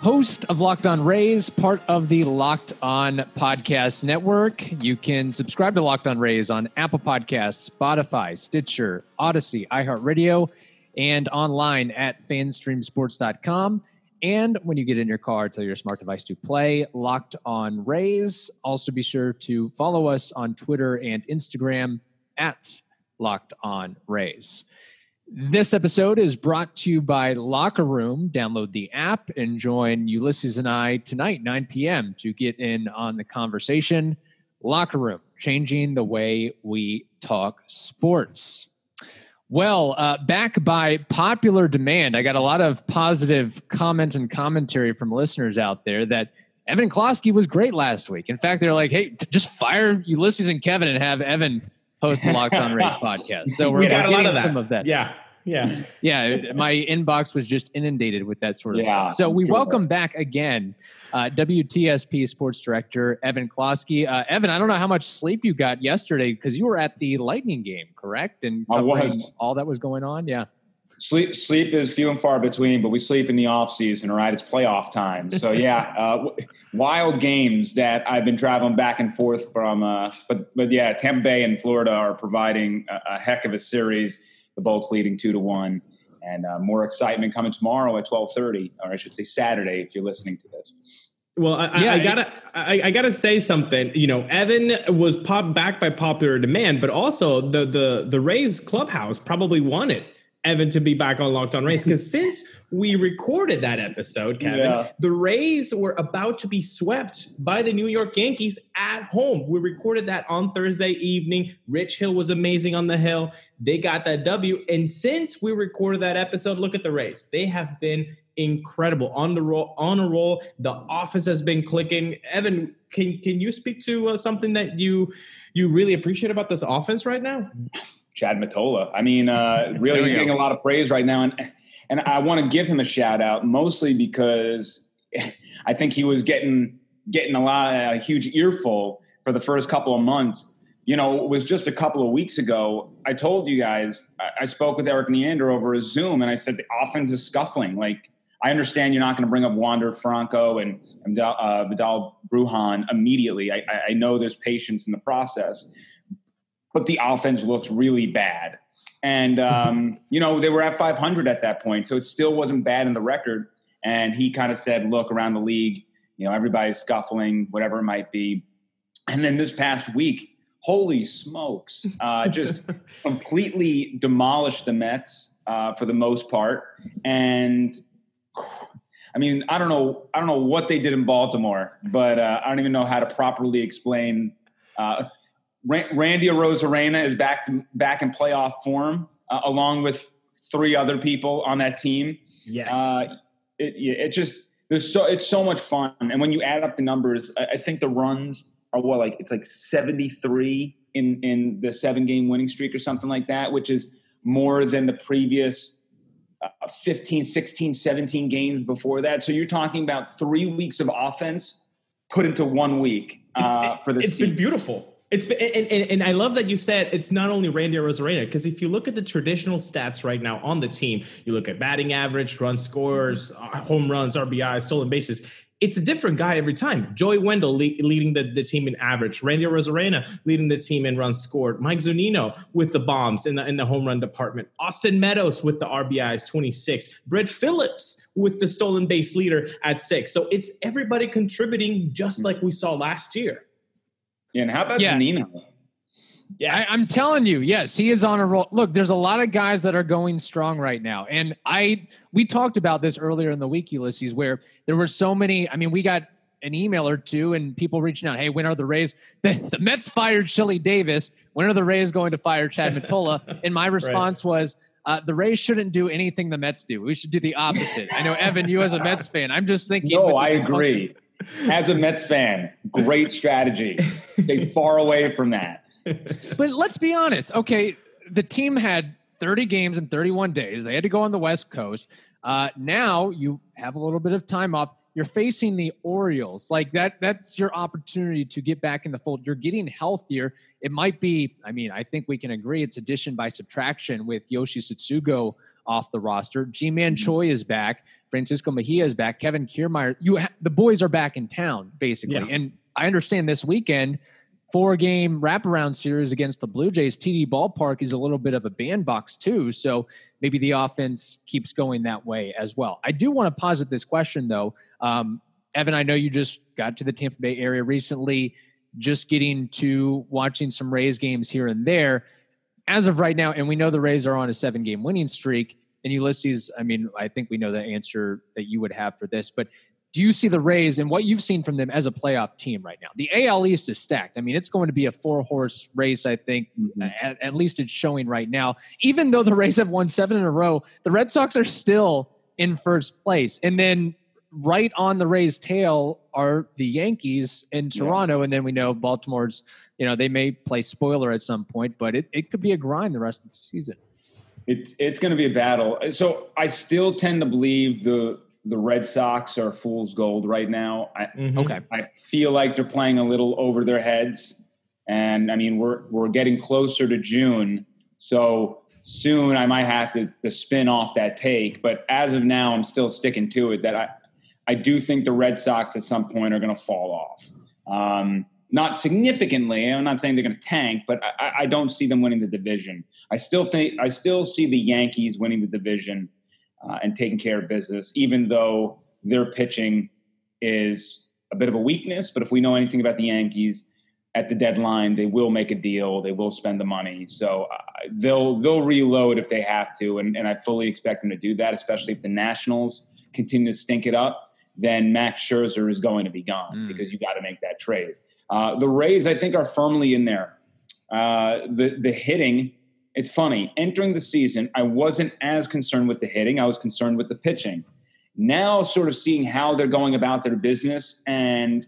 Host of Locked On Rays, part of the Locked On Podcast Network. You can subscribe to Locked On Rays on Apple Podcasts, Spotify, Stitcher, Audacy, iHeartRadio, and online at fanstreamsports.com. And when you get in your car, tell your smart device to play Locked On Rays. Also, be sure to follow us on Twitter and Instagram at Locked On Rays. This episode is brought to you by Locker Room. Download the app and join Ulysses and I tonight, 9 p.m., to get in on the conversation. Locker Room, changing the way we talk sports. Well, uh, back by popular demand, I got a lot of positive comments and commentary from listeners out there that Evan Klosky was great last week. In fact, they're like, hey, just fire Ulysses and Kevin and have Evan host the Locked On Rays podcast. So we're, we got a lot getting of that. some of that. Yeah, yeah. Yeah, my inbox was just inundated with that sort of Yeah, stuff. So we sure. welcome back again uh, WTSP sports director Evan Klosky. Uh, Evan, I don't know how much sleep you got yesterday because you were at the Lightning game, correct? And I was. all that was going on. Yeah. Sleep sleep is few and far between, but we sleep in the off season, right? It's playoff time. So yeah, uh, wild games that I've been traveling back and forth from. Uh, but but yeah, Tampa Bay and Florida are providing a, a heck of a series. The Bolts leading two to one, and uh, more excitement coming tomorrow at twelve thirty, or I should say Saturday if you're listening to this. Well, I, I, Yeah, I it- gotta, I, I gotta say something. You know, Evan was pop back by popular demand, but also the the the Rays clubhouse probably wanted Evan to be back on Locked On Rays because since we recorded that episode, Kevin, Yeah. the Rays were about to be swept by the New York Yankees at home. We recorded that on Thursday evening. Rich Hill was amazing on the hill. They got that W, and since we recorded that episode, look at the Rays. They have been incredible on the roll on a roll the office has been clicking evan can can you speak to uh, something that you you really appreciate about this offense right now Chad Mottola. I mean, uh, really, he's getting a lot of praise right now, and and I want to give him a shout out mostly because I think he was getting getting a lot a huge earful for the first couple of months. You know, it was just a couple of weeks ago. I told you guys I, I spoke with Erik Neander over a Zoom, and I said the offense is scuffling. Like I understand you're not going to bring up Wander Franco and, and uh, Vidal Brujan immediately. I, I- I know there's patience in the process, but the offense looks really bad. And um, you know they were at 500 at that point, so it still wasn't bad in the record. And he kind of said, "Look around the league, you know everybody's scuffling, whatever it might be." And then this past week, holy smokes, uh, just completely demolished the Mets uh, for the most part. And I mean, I don't know, I don't know what they did in Baltimore, but uh, I don't even know how to properly explain. Uh, Randy Arozarena is back to, back in playoff form, uh, along with three other people on that team. yes Uh, it, it just there's so it's so much fun, and when you add up the numbers, I, I think the runs are what like it's like 73 in in the seven game winning streak or something like that, which is more than the previous uh, 15, 16, 17 games before that. So you're talking about three weeks of offense put into one week uh, for this it's team. been beautiful it's and, and, and i love that you said it's not only randy arozarena because if you look at the traditional stats right now on the team you look at batting average run scores uh, home runs rbis stolen bases it's a different guy every time. Joey Wendle le- leading the, the team in average, Randy Arozarena leading the team in runs scored, Mike Zunino with the bombs in the, in the home run department, Austin Meadows with the RBIs 26, Brett Phillips with the stolen base leader at six. So it's everybody contributing just like we saw last year. Yeah, and how about Yeah. Nino? I, I'm telling you, yes, he is on a roll. Look, there's a lot of guys that are going strong right now, and I we talked about this earlier in the week, Ulysses, where there were so many. I mean, we got an email or two, and people reaching out, "Hey, when are the Rays? The, the Mets fired Chili Davis. When are the Rays going to fire Chad Mottola?" And my response was. Uh, the Rays shouldn't do anything the Mets do. We should do the opposite. I know, Evan, you as a Mets fan, I'm just thinking. with No, the I dysfunction- agree. As a Mets fan, great strategy. Stay far away from that. but let's be honest. Okay, the team had 30 games in 31 days. They had to go on the West Coast. Uh, now you have a little bit of time off. You're facing the Orioles. Like that, that's your opportunity to get back in the fold. You're getting healthier. It might be, I mean, I think we can agree it's addition by subtraction with Yoshi Tsutsugo off the roster. Ji-Man mm-hmm. Choi is back. Francisco Mejia is back. Kevin Kiermaier. You, ha- the boys are back in town, basically. Yeah. And I understand this weekend – four game wraparound series against the Blue Jays, TD Ballpark is a little bit of a bandbox too. So maybe the offense keeps going that way as well. I do want to posit this question though. Um, Evan, I know you just got to the Tampa Bay area recently, just getting to watching some Rays games here and there. As of right now, and we know the Rays are on a seven game winning streak. And Ulysses, I mean, I think we know the answer that you would have for this, but do you see the Rays and what you've seen from them as a playoff team right now? The AL East is stacked. I mean, it's going to be a four horse race, I think, mm-hmm. at, at, least it's showing right now. Even though the Rays have won seven in a row, the Red Sox are still in first place. And then right on the Rays' tail are the Yankees in Toronto. Yeah. And then we know Baltimore's, you know, they may play spoiler at some point, but it, it could be a grind the rest of the season. It's, it's going to be a battle. So I still tend to believe the the Red Sox are fool's gold right now. I, mm-hmm. Okay, I feel like they're playing a little over their heads, and I mean we're we're getting closer to June, so soon I might have to, to spin off that take. But as of now, I'm still sticking to it that I I do think the Red Sox at some point are going to fall off. Um, not significantly. I'm not saying they're going to tank, but I, I don't see them winning the division. I still think I still see the Yankees winning the division uh, and taking care of business, even though their pitching is a bit of a weakness. But if we know anything about the Yankees, at the deadline, they will make a deal. They will spend the money. So uh, they'll they'll reload if they have to, and, and I fully expect them to do that. Especially if the Nationals continue to stink it up, then Max Scherzer is going to be gone mm. because you got to make that trade. Uh, the Rays, I think, are firmly in there. Uh, the the hitting it's funny. Entering the season, I wasn't as concerned with the hitting, I was concerned with the pitching. Now, sort of seeing how they're going about their business and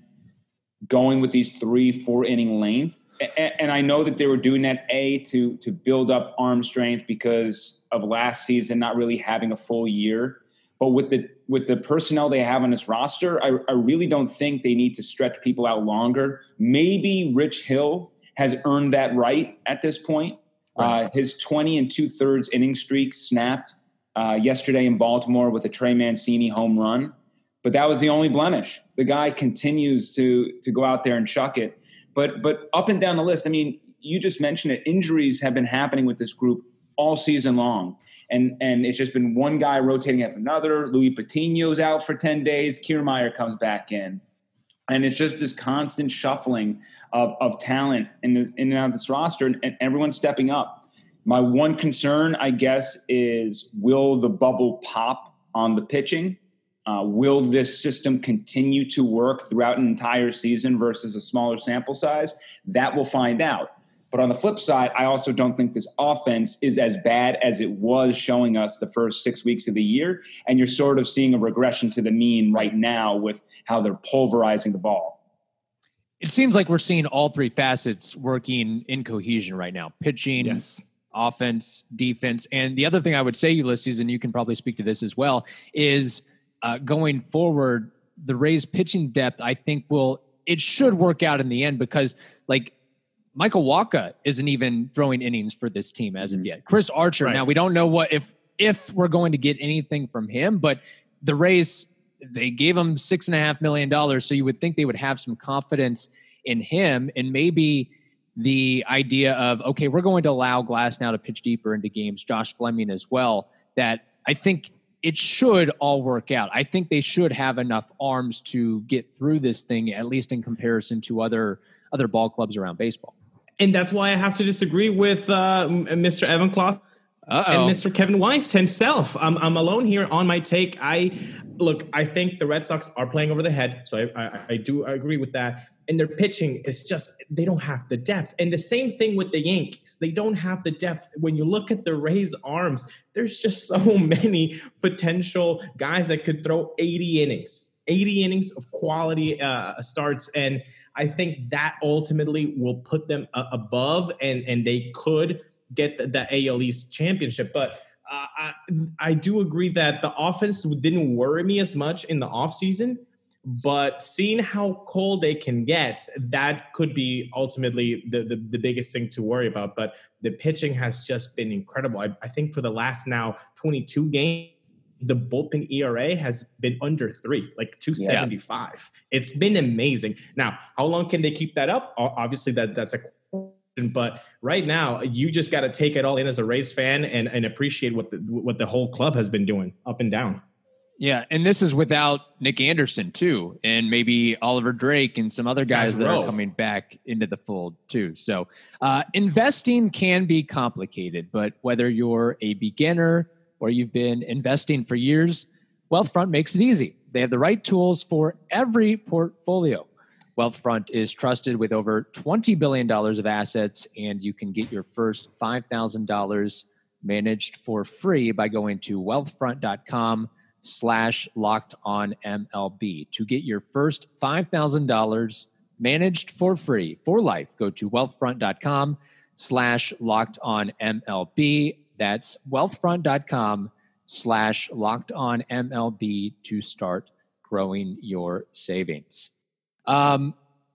going with these three, four inning length. And I know that they were doing that a to to build up arm strength because of last season not really having a full year. But with the with the personnel they have on this roster, I, I really don't think they need to stretch people out longer. Maybe Rich Hill has earned that right at this point Right. Uh, his 20 and two thirds inning streak snapped uh, yesterday in Baltimore with a Trey Mancini home run, but that was the only blemish. The guy continues to to go out there and chuck it. But but up and down the list, I mean, you just mentioned it. Injuries have been happening with this group all season long. And, and it's just been one guy rotating after another. Luis Patino's out for 10 days. Kiermaier comes back in. And it's just this constant shuffling of, of talent in, in and out of this roster and, and everyone's stepping up. My one concern i guess is will the bubble pop on the pitching? Uh, will this system continue to work throughout an entire season versus a smaller sample size? That we'll find out but on the flip side, I also don't think this offense is as bad as it was showing us the first six weeks of the year. And you're sort of seeing a regression to the mean right now with how they're pulverizing the ball. It seems like we're seeing all three facets working in cohesion right now pitching, yes. offense, defense. And the other thing I would say, Ulysses, and you can probably speak to this as well, is uh, going forward, the Rays pitching depth, I think, will, it should work out in the end because, like, Michael Wacha isn't even throwing innings for this team as of mm-hmm. yet. Chris Archer. Right. Now we don't know what if if we're going to get anything from him, but the Rays they gave him six and a half million dollars, so you would think they would have some confidence in him, and maybe the idea of okay, we're going to allow Glasnow to pitch deeper into games, Josh Fleming as well. That I think it should all work out. I think they should have enough arms to get through this thing, at least in comparison to other other ball clubs around baseball and that's why I have to disagree with uh, Mr. Evan Kloss and Mr. Kevin Weiss himself. I'm, I'm alone here on my take. I look. I think the Red Sox are playing over the head, so I, I, I do agree with that. And their pitching is just they don't have the depth. And the same thing with the Yankees. They don't have the depth. When you look at the Rays' arms, there's just so many potential guys that could throw 80 innings, 80 innings of quality uh, starts and I think that ultimately will put them uh, above and and they could get the, the AL East championship. But uh, I, I do agree that the offense didn't worry me as much in the offseason. But seeing how cold they can get, that could be ultimately the, the, the biggest thing to worry about. But the pitching has just been incredible. I, I think for the last now 22 games, the bullpen ERA has been under three, like 275. Yeah. It's been amazing. Now, how long can they keep that up? Obviously, that that's a question, but right now you just got to take it all in as a Rays fan and, and appreciate what the what the whole club has been doing up and down. Yeah, and this is without Nick Anderson too, and maybe Oliver Drake and some other guys that are coming back into the fold too. So, uh, investing can be complicated, but whether you're a beginner or you've been investing for years, Wealthfront makes it easy. They have the right tools for every portfolio. Wealthfront is trusted with over $20 billion of assets, and you can get your first $5,000 managed for free by going to wealthfront.com slash locked on MLB. To get your first $5,000 managed for free for life, go to wealthfront.com slash locked on MLB. That's wealthfront.com slash locked on MLB to start growing your savings. Um,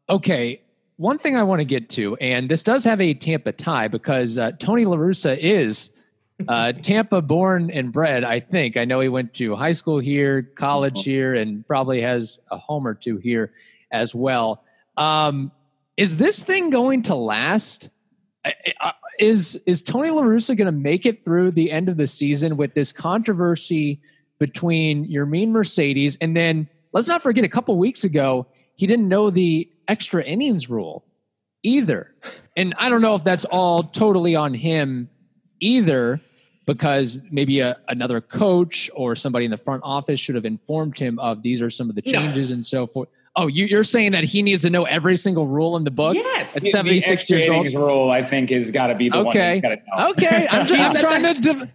okay. One thing I want to get to, and this does have a Tampa tie because uh, Tony LaRussa is uh, Tampa born and bred, I think. I know he went to high school here, college uh-huh. here, and probably has a home or two here as well. Um, is this thing going to last? Is is Tony LaRussa going to make it through the end of the season with this controversy between Yermin Mercedes and then let's not forget a couple weeks ago he didn't know the extra innings rule either. And I don't know if that's all totally on him either because maybe a, another coach or somebody in the front office should have informed him of these are some of the changes no. and so forth. Oh, you, are saying that he needs to know every single rule in the book? Yes. At 76 years old. Rule, I think, has got to be the okay. one. Okay. I'm, just, I'm trying to. Div-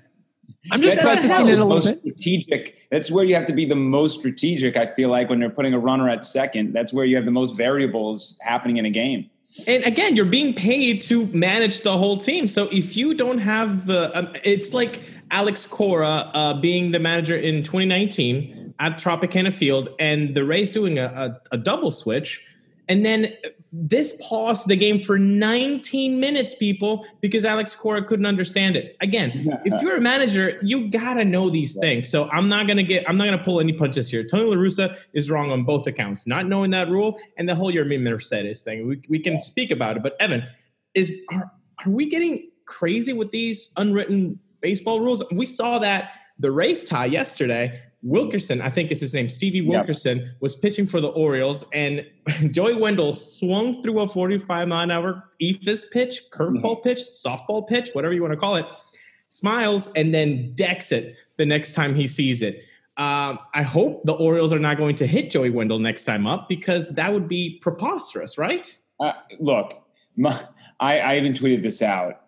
I'm just prefacing it a little bit. Strategic. That's where you have to be the most strategic. I feel like when they're putting a runner at second, that's where you have the most variables happening in a game. And again, you're being paid to manage the whole team. So if you don't have the, um, it's like Alex Cora uh, being the manager in 2019 at Tropicana Field, and the Rays doing a, a, a double switch, and then this paused the game for 19 minutes, people, because Alex Cora couldn't understand it. Again, if you're a manager, you gotta know these things. So I'm not gonna get, I'm not gonna pull any punches here. Tony La Russa is wrong on both accounts, not knowing that rule and the whole Yermin Mercedes thing. We, we can speak about it, but Evan, is are, are we getting crazy with these unwritten baseball rules? We saw that the race tie yesterday Wilkerson, I think is his name, Stevie Wilkerson, yep. was pitching for the Orioles, and Joey Wendle swung through a 45 mile an hour eephus pitch, curveball mm-hmm. pitch, softball pitch, whatever you want to call it, smiles, and then decks it the next time he sees it. Um, I hope the Orioles are not going to hit Joey Wendle next time up because that would be preposterous, right? Uh, look, my, I, I even tweeted this out.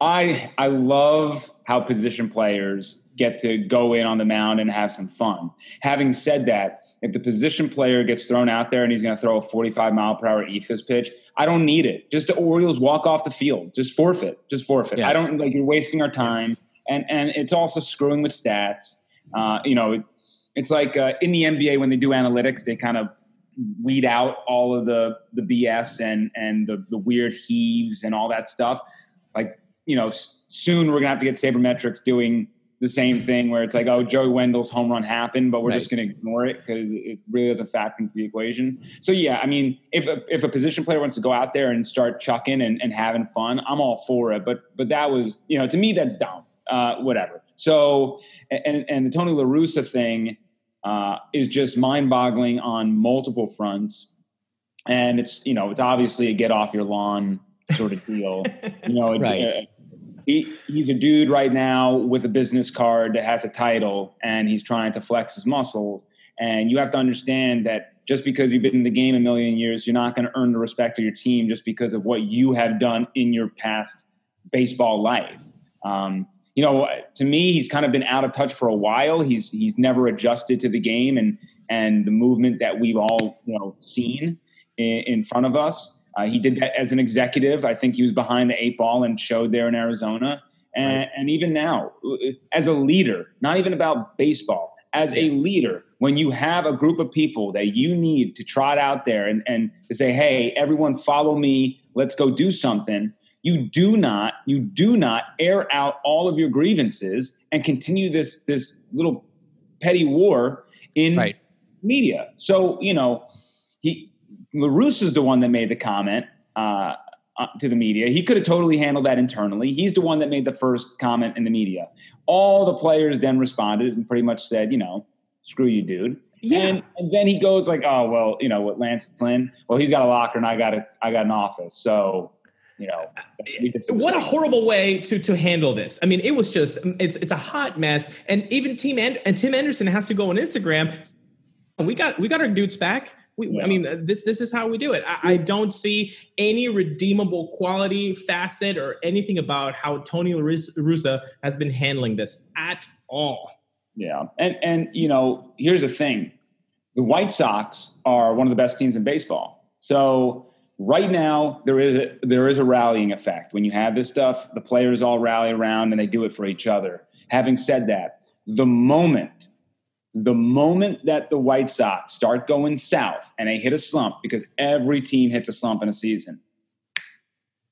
I I love how position players get to go in on the mound and have some fun. Having said that, if the position player gets thrown out there and he's going to throw a 45 mile per hour eephus pitch, I don't need it. Just the Orioles walk off the field. Just forfeit. Just forfeit. Yes. I don't like you're wasting our time, yes. and and it's also screwing with stats. Uh, you know, it's like uh, in the NBA when they do analytics, they kind of weed out all of the the BS and and the the weird heaves and all that stuff. Like you know, soon we're gonna have to get sabermetrics doing the same thing where it's like, oh, Joey Wendle's home run happened, but we're right. just going to ignore it because it really doesn't factor into the equation. So yeah, I mean, if a, if a position player wants to go out there and start chucking and, and having fun, I'm all for it. But but that was, you know, to me that's dumb. Uh, whatever. So and and the Tony La Russa thing uh, is just mind boggling on multiple fronts, and it's you know it's obviously a get off your lawn sort of deal. you know, right. Uh, he, he's a dude right now with a business card that has a title and he's trying to flex his muscles. And you have to understand that just because you've been in the game a million years, you're not going to earn the respect of your team just because of what you have done in your past baseball life. Um, you know, to me, he's kind of been out of touch for a while. He's he's never adjusted to the game and and the movement that we've all you know seen. in, in front of us. Uh, he did that as an executive. I think he was behind the eight ball and showed there in Arizona. And, right. and even now, as a leader, not even about baseball, as yes. a leader, when you have a group of people that you need to trot out there and, and to say, hey, everyone follow me, let's go do something, you do not, you do not air out all of your grievances and continue this this little petty war in right. media. So, you know, he La Russa is the one that made the comment uh, uh, to the media. He could have totally handled that internally. He's the one that made the first comment in the media. All the players then responded and pretty much said, you know, screw you, dude. Yeah. And, and then he goes like, oh well, you know what, Lance Lynn? Well, he's got a locker and I got a I got an office. So you know what a horrible way to to handle this i mean it was just it's it's a hot mess and even team and, and tim anderson has to go on instagram we got we got our dudes back we, yeah. I mean, uh, this this is how we do it. I, I, don't see any redeemable quality facet or anything about how Tony La Russa has been handling this at all. Yeah, and and you know, here's the thing: the White Sox are one of the best teams in baseball. So right now, there is a, there is a rallying effect when you have this stuff. The players all rally around and they do it for each other. Having said that, the moment the moment that the White Sox start going south and they hit a slump, because every team hits a slump in a season,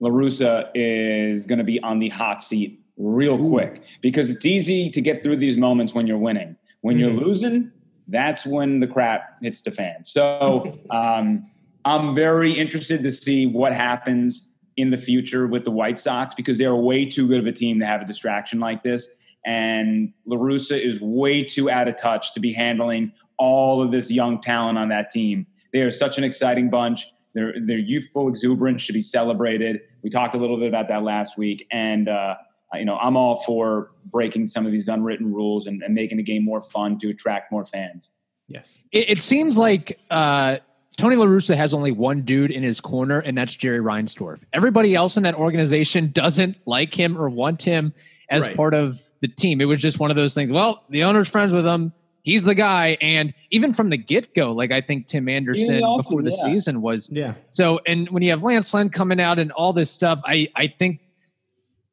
La Russa is going to be on the hot seat real quick because it's easy to get through these moments when you're winning. When mm-hmm. you're losing, that's when the crap hits the fan. So um, I'm very interested to see what happens in the future with the White Sox because they're way too good of a team to have a distraction like this and La Russa is way too out of touch to be handling all of this young talent on that team. They are such an exciting bunch. Their their youthful exuberance should be celebrated. We talked a little bit about that last week, and uh, you know I'm all for breaking some of these unwritten rules and, and making the game more fun to attract more fans. Yes, it, it seems like. Uh, Tony La Russa has only one dude in his corner, and that's Jerry Reinsdorf. Everybody else in that organization doesn't like him or want him as right. part of the team. It was just one of those things. Well, the owner's friends with him. He's the guy. And even from the get go, like I think Tim Anderson before the yeah. season was. Yeah. So, and when you have Lance Lynn coming out and all this stuff, I, I think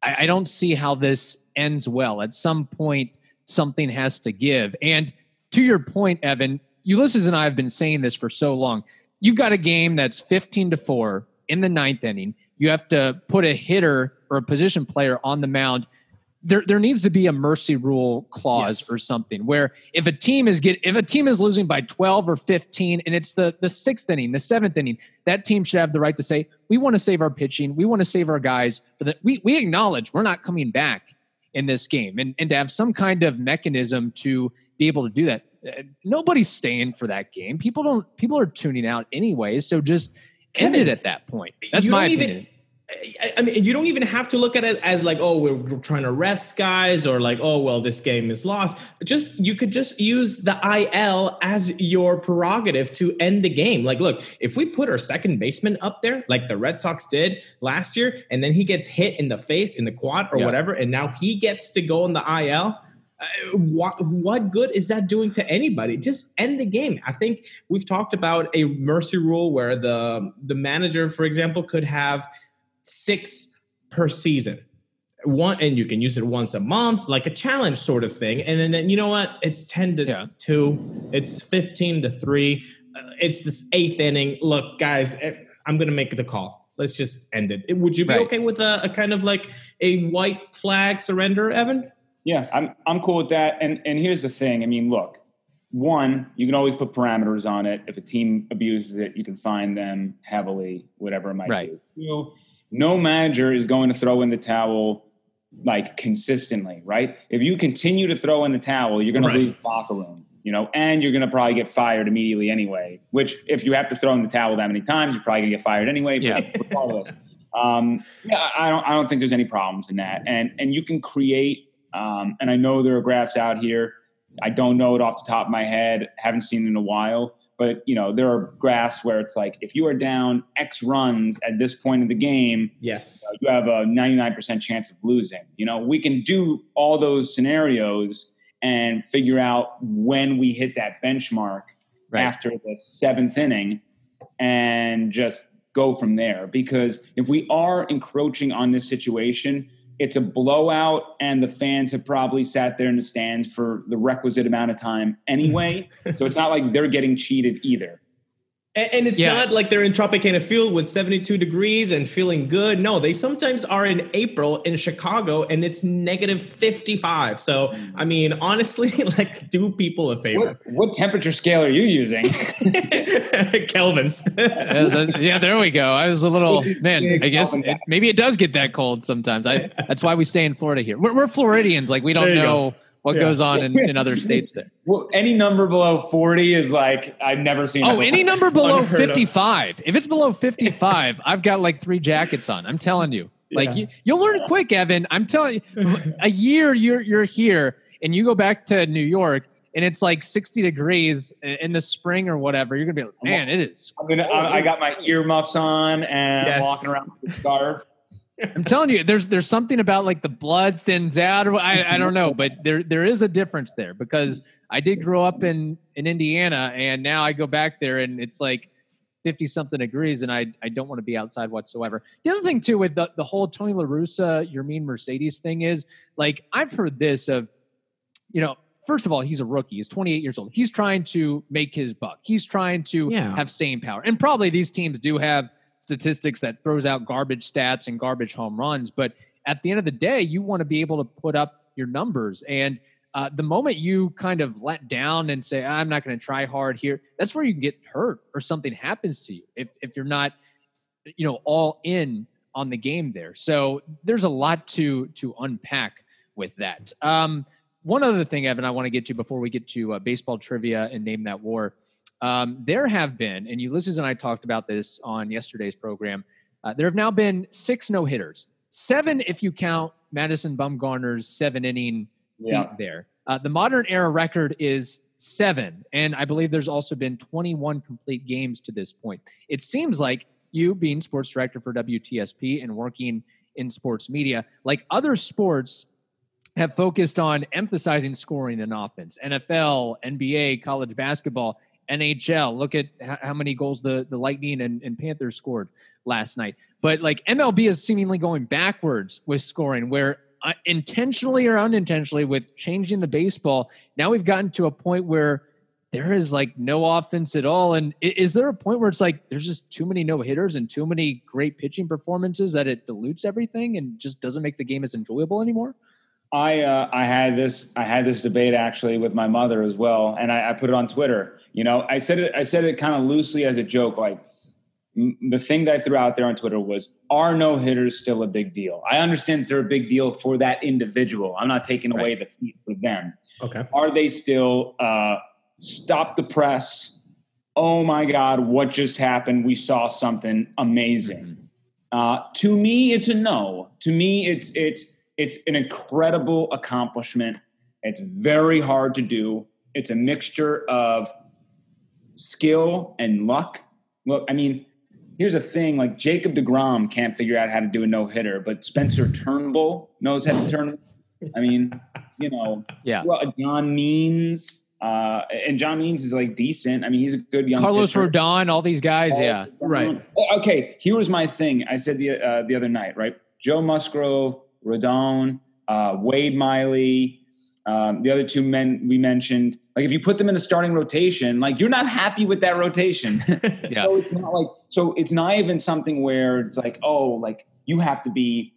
I, I don't see how this ends well. At some point, something has to give. And to your point, Evan, Ulysses and I have been saying this for so long. You've got a game that's 15 to 4 in the ninth inning. You have to put a hitter or a position player on the mound there there needs to be a mercy rule clause yes. or something where if a team is get if a team is losing by 12 or 15 and it's the the sixth inning the seventh inning that team should have the right to say we want to save our pitching. We want to save our guys for that we, we acknowledge we're not coming back in this game. And, and to have some kind of mechanism to be able to do that uh, nobody's staying for that game. People don't people are tuning out anyway so just Kevin, end it at that point. That's my opinion even, I mean, you don't even have to look at it as like, oh, we're trying to rest guys, or like, oh, well, this game is lost. Just you could just use the IL as your prerogative to end the game. Like, look, if we put our second baseman up there, like the Red Sox did last year, and then he gets hit in the face, in the quad, or yeah. whatever, and now he gets to go in the IL. Uh, what, what good is that doing to anybody? Just end the game. I think we've talked about a mercy rule where the the manager, for example, could have six per season. One and you can use it once a month, like a challenge sort of thing. And then, then you know what? It's 10 to yeah. 2, it's 15 to 3. Uh, it's this eighth inning. Look, guys, eh, I'm going to make the call. Let's just end it. Would you be right. okay with a, a kind of like a white flag surrender, Evan? Yeah, I'm I'm cool with that. And and here's the thing. I mean, look, one, you can always put parameters on it. If a team abuses it, you can fine them heavily, whatever it might right. be. Two, no manager is going to throw in the towel like consistently, right? If you continue to throw in the towel, you're going right. to lose the locker room, you know, and you're going to probably get fired immediately anyway. Which, if you have to throw in the towel that many times, you're probably going to get fired anyway. Yeah. um, yeah, I don't, I don't think there's any problems in that, and and you can create. Um, and I know there are graphs out here. I don't know it off the top of my head. Haven't seen it in a while but you know there are graphs where it's like if you are down X runs at this point of the game, yes, you, know, you have a 99% chance of losing. You know, we can do all those scenarios and figure out when we hit that benchmark right. after the seventh inning. and just go from there. Because if we are encroaching on this situation, it's a blowout, and the fans have probably sat there in the stands for the requisite amount of time anyway. so it's not like they're getting cheated either. And, and it's Yeah. not like they're in Tropicana Field with 72 degrees and feeling good. No, they sometimes are in April in Chicago and it's negative 55. So, mm. I mean, honestly, like, do people a favor. What, what temperature scale are you using? Kelvins. Yeah, yeah, there we go. I was a little man. I guess it, maybe it does get that cold sometimes. I that's why we stay in Florida here. We're, we're Floridians. Like we don't There you know what Yeah. goes on in, in other states there. well, any number below 40 is like, I've never seen Oh, any number below Unheard of. 55. If it's below 55, I've got like three jackets on. I'm telling you. Like Yeah. you, you'll learn quick, Evan. I'm telling you, a year you're you're here and you go back to New York and it's like 60 degrees in the spring or whatever. You're gonna be like, man, it is. I'm gonna, I, I got my earmuffs on and Yes. Walking around with a scarf. I'm telling you, there's there's something about like the blood thins out, or I, I don't know, but there there is a difference there because I did grow up in in Indiana, and now I go back there, and it's like fifty something degrees, and I I don't want to be outside whatsoever. The other thing too with the the whole Tony La Russa, Yermin Mercedes thing is like I've heard this of, you know. First of all, he's a rookie. He's 28 years old. He's trying to make his buck. He's trying to Yeah. have staying power. And probably these teams do have statistics that throws out garbage stats and garbage home runs. But at the end of the day, you want to be able to put up your numbers. And uh, the moment you kind of let down and say, I'm not going to try hard here, that's where you can get hurt or something happens to you if, if you're not, you know, all in on the game there. So there's a lot to to unpack with that. Um, one other thing, Evan, I want to get to before we get to uh, baseball trivia and name that war. Um, there have been, and Ulysses and I talked about this on yesterday's program. Uh, there have now been six no hitters, seven if you count Madison Bumgarner's seven inning feat Yeah. there. Uh, the modern era record is seven, and I believe there's also been 21 complete games to this point. It seems like you, being sports director for WTSP and working in sports media, like other sports, have focused on emphasizing scoring and offense. NFL, NBA, college basketball, NHL. Look at how many goals the, the Lightning and, and Panthers scored last night. But like MLB is seemingly going backwards with scoring, where uh, intentionally or unintentionally, with changing the baseball, now we've gotten to a point where there is like no offense at all. And is there a point where it's like there's just too many no hitters and too many great pitching performances that it dilutes everything and just doesn't make the game as enjoyable anymore? I uh, I had this I had this debate actually with my mother as well, and I, I put it on Twitter. You know, I said it I said it kind of loosely as a joke. Like m- the thing that I threw out there on Twitter was, "Are no hitters still a big deal?" I understand they're a big deal for that individual. I'm not taking away the feat for them. okay. Are they still uh, stop the press? Oh my God, what just happened? We saw something amazing. Uh, to me, it's a no. To me, it's it's it's an incredible accomplishment. It's very hard to do. It's a mixture of skill and luck. Look, I mean, here's a thing: like Jacob Degrom can't figure out how to do a no hitter, but Spencer Turnbull knows how to turn. I mean, you know, Yeah. well, John Means, uh, and John Means is like decent. I mean, he's a good young Carlos pitcher. Rodon, all these guys, yeah. Right. Oh, Okay, here was my thing. I said the uh, the other night, right? Joe Musgrove, Rodon, uh, Wade Miley, um, the other two men we mentioned. Like, if you put them in a starting rotation, like you're not happy with that rotation. Yeah. So it's not like so it's not even something where it's like, oh, like you have to be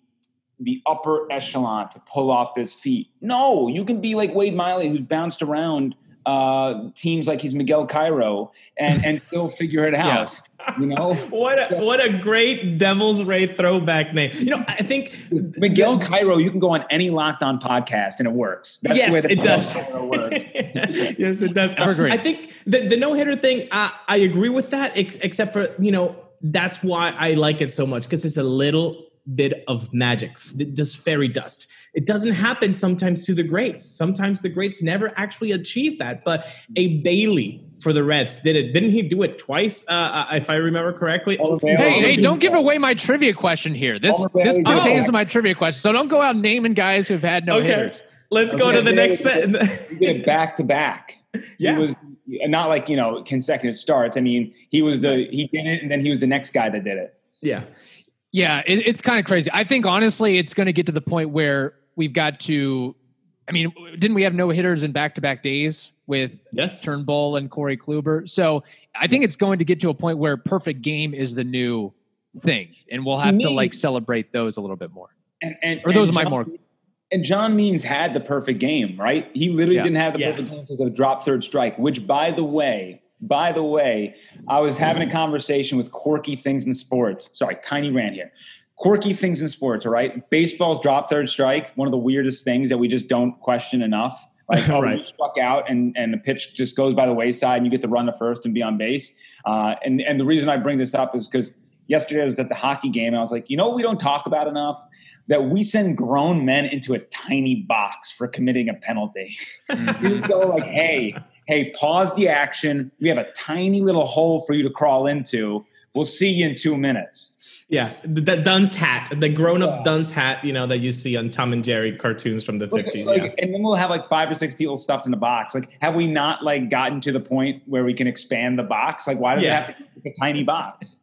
the upper echelon to pull off this feat. No, you can be like Wade Miley, who's bounced around uh, teams like he's Miguel Cairo and and still figure it out. You know, What a, what a great Devil's Ray throwback name. You know, I think Miguel Cairo, you can go on any Locked On podcast and it works. That's the way yes, it does. Works. yes, it does. Evergreen. I think the, the no hitter thing, I, I agree with that, ex- except for, you know, that's why I like it so much because it's a little bit of magic, this fairy dust. It doesn't happen sometimes to the greats. Sometimes the greats never actually achieve that. But a Bailey for the Reds did it. Didn't he do it twice, uh, if I remember correctly? All Hey, hey, don't give away my trivia question here. This this okay. pertains Oh. to my trivia question. So don't go out naming guys who've had no okay. hitters. Let's go to the next. You did it back to back. Yeah. He was not like, you know, consecutive starts. I mean, he was the he did it and then he was the next guy that did it. Yeah. Yeah, it, it's kind of crazy. I think honestly, it's going to get to the point where we've got to. I mean, didn't we have no hitters in back to back days with Yes. Turnbull and Corey Kluber? So I think it's going to get to a point where perfect game is the new thing, and we'll have to mean- like celebrate those a little bit more. And, and Or those and are my John- more- And John Means had the perfect game, right? He literally Yeah. didn't have the Yeah. perfect game because of a drop third strike. Which, by the way, by the way, I was having a conversation with Quirky Things in Sports. Sorry, tiny rant here. Quirky Things in Sports. All right, baseball's drop third strike. One of the weirdest things that we just don't question enough. Like, oh, Right. you struck out, and and the pitch just goes by the wayside, and you get to run to first and be on base. Uh, and and the reason I bring this up is because yesterday I was at the hockey game, and I was like, you know, what we don't talk about enough that we send grown men into a tiny box for committing a penalty. we just go like, hey, hey, pause the action. We have a tiny little hole for you to crawl into. We'll see you in two minutes. Yeah. The, the Dunce hat, the grown up Yeah. Dunce hat, you know, that you see on Tom and Jerry cartoons from the 50s. like- yeah. And then we'll have like five or six people stuffed in a box. Like, have we not like gotten to the point where we can expand the box? Like, why does Yeah. it have to be a tiny box?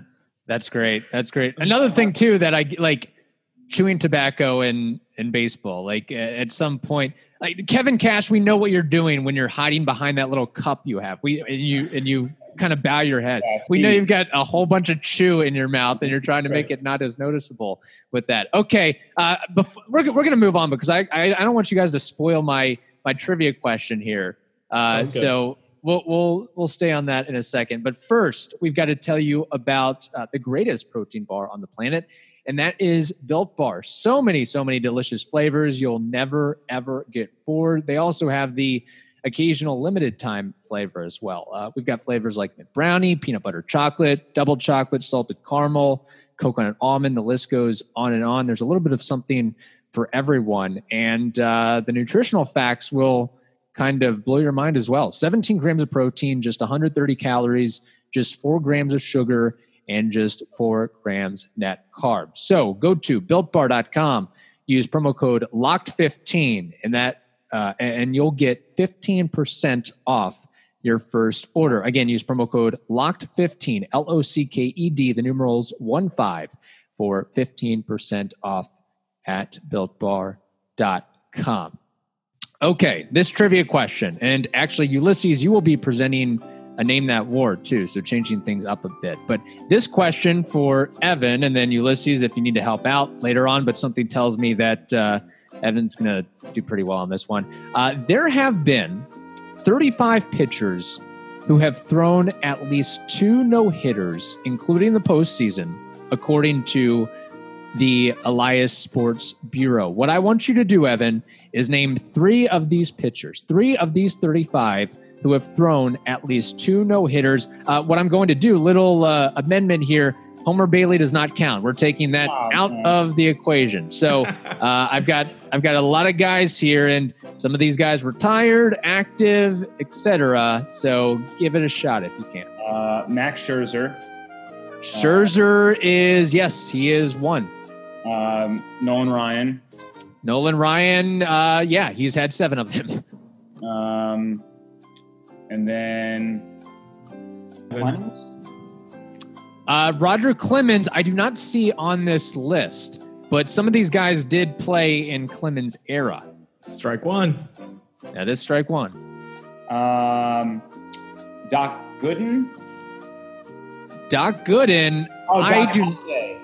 That's great. That's great. Another thing too that I like chewing tobacco in in baseball. Like at some point, like Kevin Cash, we know what you're doing when you're hiding behind that little cup you have. We and you and you kind of bow your head. Yeah, we know you've got a whole bunch of chew in your mouth, and you're trying to make it not as noticeable with that. Okay, uh, before, we're we're gonna move on because I, I I don't want you guys to spoil my my trivia question here. Uh, so we'll we'll we'll stay on that in a second. But first, we've got to tell you about uh, the greatest protein bar on the planet, and that is Built Bar. So many, so many delicious flavors. You'll never ever get bored. They also have the occasional limited time flavor as well. Uh, we've got flavors like mint brownie, peanut butter chocolate, double chocolate, salted caramel, coconut almond. The list goes on and on. There's a little bit of something for everyone, and uh, the nutritional facts will kind of blow your mind as well. 17 grams of protein, just 130 calories, just four grams of sugar, and just four grams net carbs. So go to builtbar.com, use promo code LOCKED15, and that uh, and you'll get 15% off your first order. Again, use promo code LOCKED15, L O C K E D, the numerals 1 5 for 15% off at builtbar.com. Okay, this trivia question. And actually, Ulysses, you will be presenting a name that war too, so changing things up a bit. But this question for Evan, and then Ulysses, if you need to help out later on, but something tells me that uh, Evan's going to do pretty well on this one. Uh, there have been 35 pitchers who have thrown at least two no hitters, including the postseason, according to the Elias Sports Bureau. What I want you to do, Evan, is name three of these pitchers, three of these 35 who have thrown at least two no hitters. Uh, what I'm going to do, little uh, amendment here. Homer Bailey does not count. We're taking that Oh, out man. of the equation. So uh, I've got I've got a lot of guys here, and some of these guys retired, active, etc. So give it a shot if you can. Uh, Max Scherzer, Scherzer is yes, he is one. um, Nolan Ryan, Nolan Ryan, uh, yeah, he's had seven of them. um, and then Clemens. Uh, Roger Clemens, I do not see on this list, but some of these guys did play in Clemens' era. Strike one. That is strike one. Um, Doc Gooden. Doc Gooden, Oh, I Doc do. Halladay.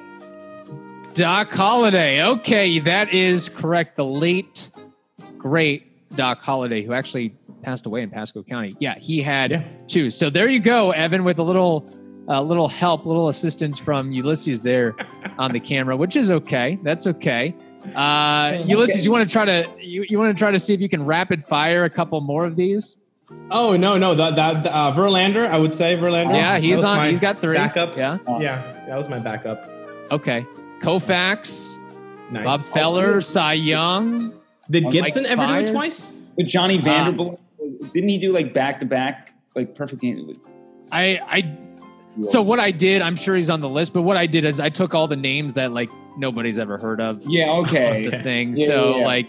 Doc Halladay. Okay, that is correct. The late, great Doc Halladay, who actually passed away in Pasco County. Yeah, he had Yeah. two. So there you go, Evan, with a little, uh, little help, little assistance from Ulysses there on the camera, which is okay. That's okay. Uh, Ulysses, you want to try to you, you want to try to see if you can rapid fire a couple more of these? Oh no, no, that that uh, Verlander. I would say Verlander. yeah, he's on. He's got three. backup. Yeah. Yeah, that was my backup. Okay. Koufax, Nice. Bob Feller, Cy Young. Did Mike Gibson ever do it twice? With Johnny Uh, Vanderbilt, didn't he do like back to back, like perfect game? I I So what I did, I'm sure he's on the list, but what I did is I took all the names that like nobody's ever heard of. Yeah, okay. The thing. Yeah, so yeah, yeah. like,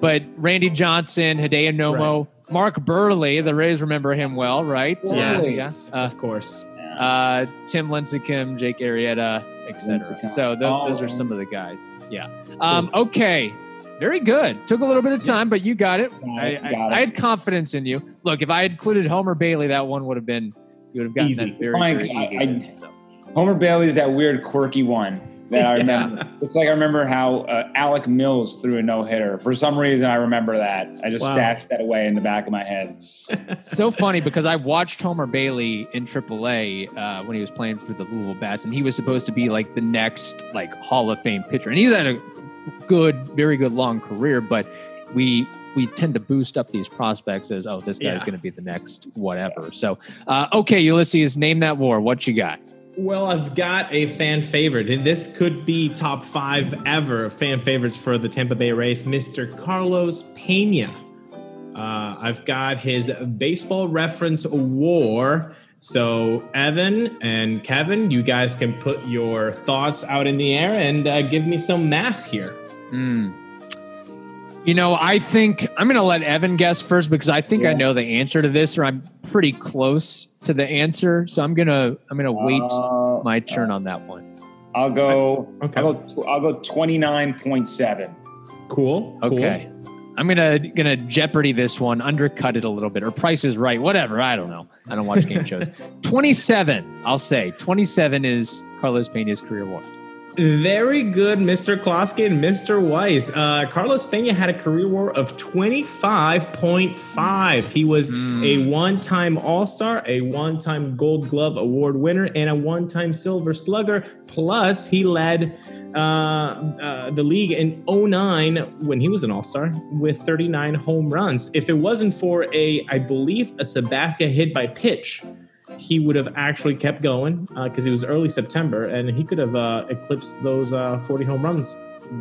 but Randy Johnson, Hideo Nomo, Mark Buehrle, the Rays remember him well, right? Yes, Uh, yeah. of course. Uh, Tim Lincecum, Jake Arrieta, etc. So th- Oh, those are some of the guys. Yeah. Um, okay. Very good. Took a little bit of time, but you got it. I, I. I had confidence in you. Look, if I had included Homer Bailey, that one would have been you would have gotten Easy. that very, very easy. I- So, Homer Bailey is that weird, quirky one that I Yeah. remember. It's like I remember how uh, Alec Mills threw a no hitter. For some reason, I remember that. I just Wow. stashed that away in the back of my head. so funny because I've watched Homer Bailey in AAA uh, when he was playing for the Louisville Bats, and he was supposed to be like the next like Hall of Fame pitcher, and he's had a good, very good long career, but. We we tend to boost up these prospects as oh this guy's Yeah. going to be the next whatever. So uh, okay, Ulysses, name that war. What you got? Well, I've got a fan favorite, and this could be top five ever fan favorites for the Tampa Bay Rays, Mr. Carlos Pena. Uh, I've got his baseball reference war. So, Evan and Kevin, you guys can put your thoughts out in the air and uh, give me some math here. Hmm. You know, I think I'm going to let Evan guess first because I think I know the answer to this, or I'm pretty close to the answer. So I'm gonna I'm gonna wait Uh, my turn on that one. I'll go. Okay. I'll go. I'll go twenty nine point seven. Cool. cool. Okay. I'm gonna gonna Jeopardy this one, undercut it a little bit, or Price is Right, whatever. I don't know. I don't watch game shows. 27, I'll say. 27 is Carlos Pena's career war. Very good, Mr. Closky and Mr. Weiss. Uh, Carlos Pena had a career war of 25.5. He was a one time All Star, a one time Gold Glove Award winner, and a one time Silver Slugger. Plus, he led uh, uh, the league in 09 when he was an All Star with 39 home runs. If it wasn't for a, I believe, a Sabathia hit by pitch, he would have actually kept going because it was early September and he could have uh, eclipsed those uh, 40 home runs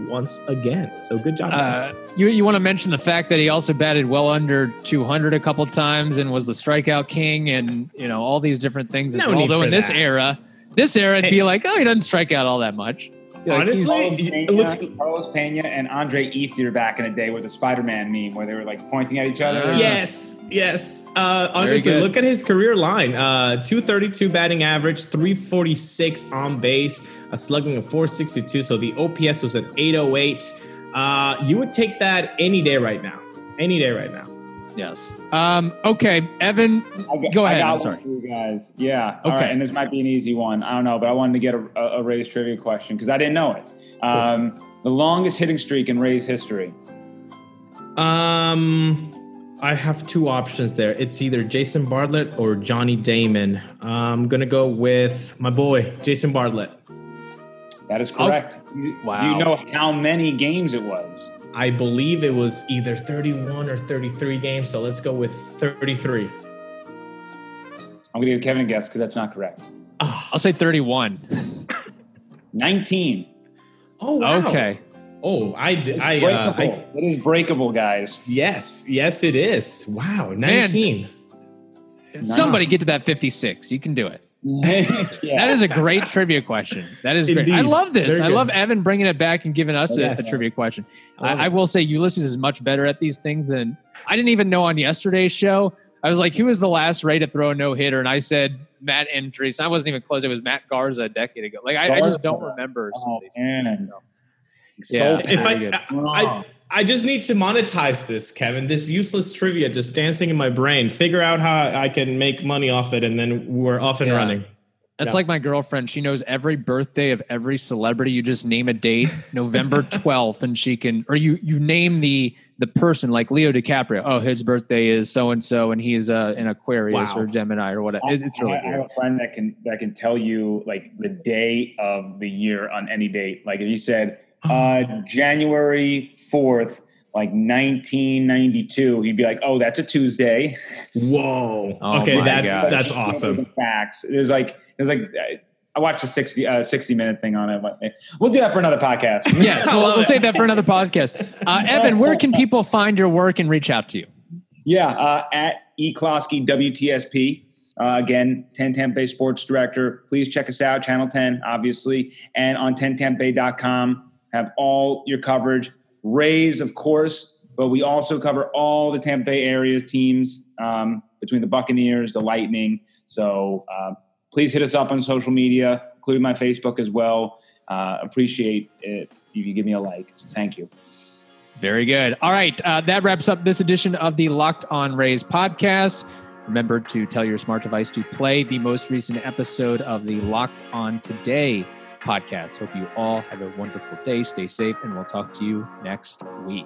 once again. So good job. Uh, you you want to mention the fact that he also batted well under 200 a couple times and was the strikeout king and you know all these different things. as No well. Although in this era, this era, it'd be like, oh, he doesn't strike out all that much. Be like, he's- Honestly, Carlos you- Pena, look- Carlos Pena and Andre Ethier back in the day with the Spider Man meme where they were like pointing at each other. Yes, yes. Uh, honestly, look at his career line: uh, 232 batting average, 346 on base, a slugging of 462. So the OPS was an 808. Uh, you would take that any day right now. Any day right now. Yes. Um, okay, Evan, I got, Go ahead, I got I'm one sorry. for you guys. Yeah. Okay. right. And this might be an easy one. I don't know, but I wanted to get a, a, a Rays trivia question because I didn't know it. Um, the longest hitting streak in Rays history. Um, I have two options there. It's either Jason Bartlett or Johnny Damon. I'm gonna go with my boy Jason Bartlett. That is correct. You- Wow. Do you know how many games it was? I believe it was either 31 or 33 games. So let's go with 33. I'm going to give Kevin a guess because that's not correct. I'll say 31. 19. oh, wow. Okay. Oh, I, I, Breakable. uh, I, it is breakable, guys. yes, yes, it is. Wow, 19. Somebody get to that 56. You can do it. yeah. That is a great trivia question. That is great. I love this. Very I good. love Evan bringing it back and giving us a, a Yes. trivia question. I I, I will say Ulysses is much better at these things than I didn't even know on yesterday's show. I was like, who was the last Ray to throw a no hitter? And I said Matt Andriese. I wasn't even close. It was Matt Garza a decade ago. Like I, I just don't remember some Oh, of these. man. Yeah. So If I, Very good. I, I just need to monetize this, Kevin. This useless trivia just dancing in my brain. Figure out how I can make money off it, and then we're off and Yeah. running. That's Yeah. like my girlfriend. She knows every birthday of every celebrity. You just name a date, November 12th, and she can, or you you name the the person like Leo DiCaprio. Oh, his birthday is so and so, and he's uh, an Aquarius Wow. or Gemini or whatever. It's, it's really I, I have a friend that can that can tell you like the day of the year on any date. Like if you said uh, January fourth, like 1992, he'd be like, "Oh, that's a Tuesday." Whoa. Oh okay, that's gosh. that's awesome. Facts. It was like it was like I watched a 60 uh, 60 minute thing on it. but, We'll do that for another podcast. Yes, I we'll, love we'll save that for another podcast. Uh, Evan, where can people find your work and reach out to you? Yeah, uh, at eClosky WTSP. Uh, again, 10 Tempe Sports Director. Please check us out, Channel 10, obviously, and on 10tempe.com. Have all your coverage. Rays, of course, but we also cover all the Tampa Bay area teams um, between the Buccaneers, the Lightning. So uh, please hit us up on social media, including my Facebook as well. Uh, appreciate it if you give me a like. So thank you. Very good. All right. Uh, that wraps up this edition of the Locked On Rays podcast. Remember to tell your smart device to play the most recent episode of the Locked On Today podcast. Hope you all have a wonderful day. Stay safe, and we'll talk to you next week.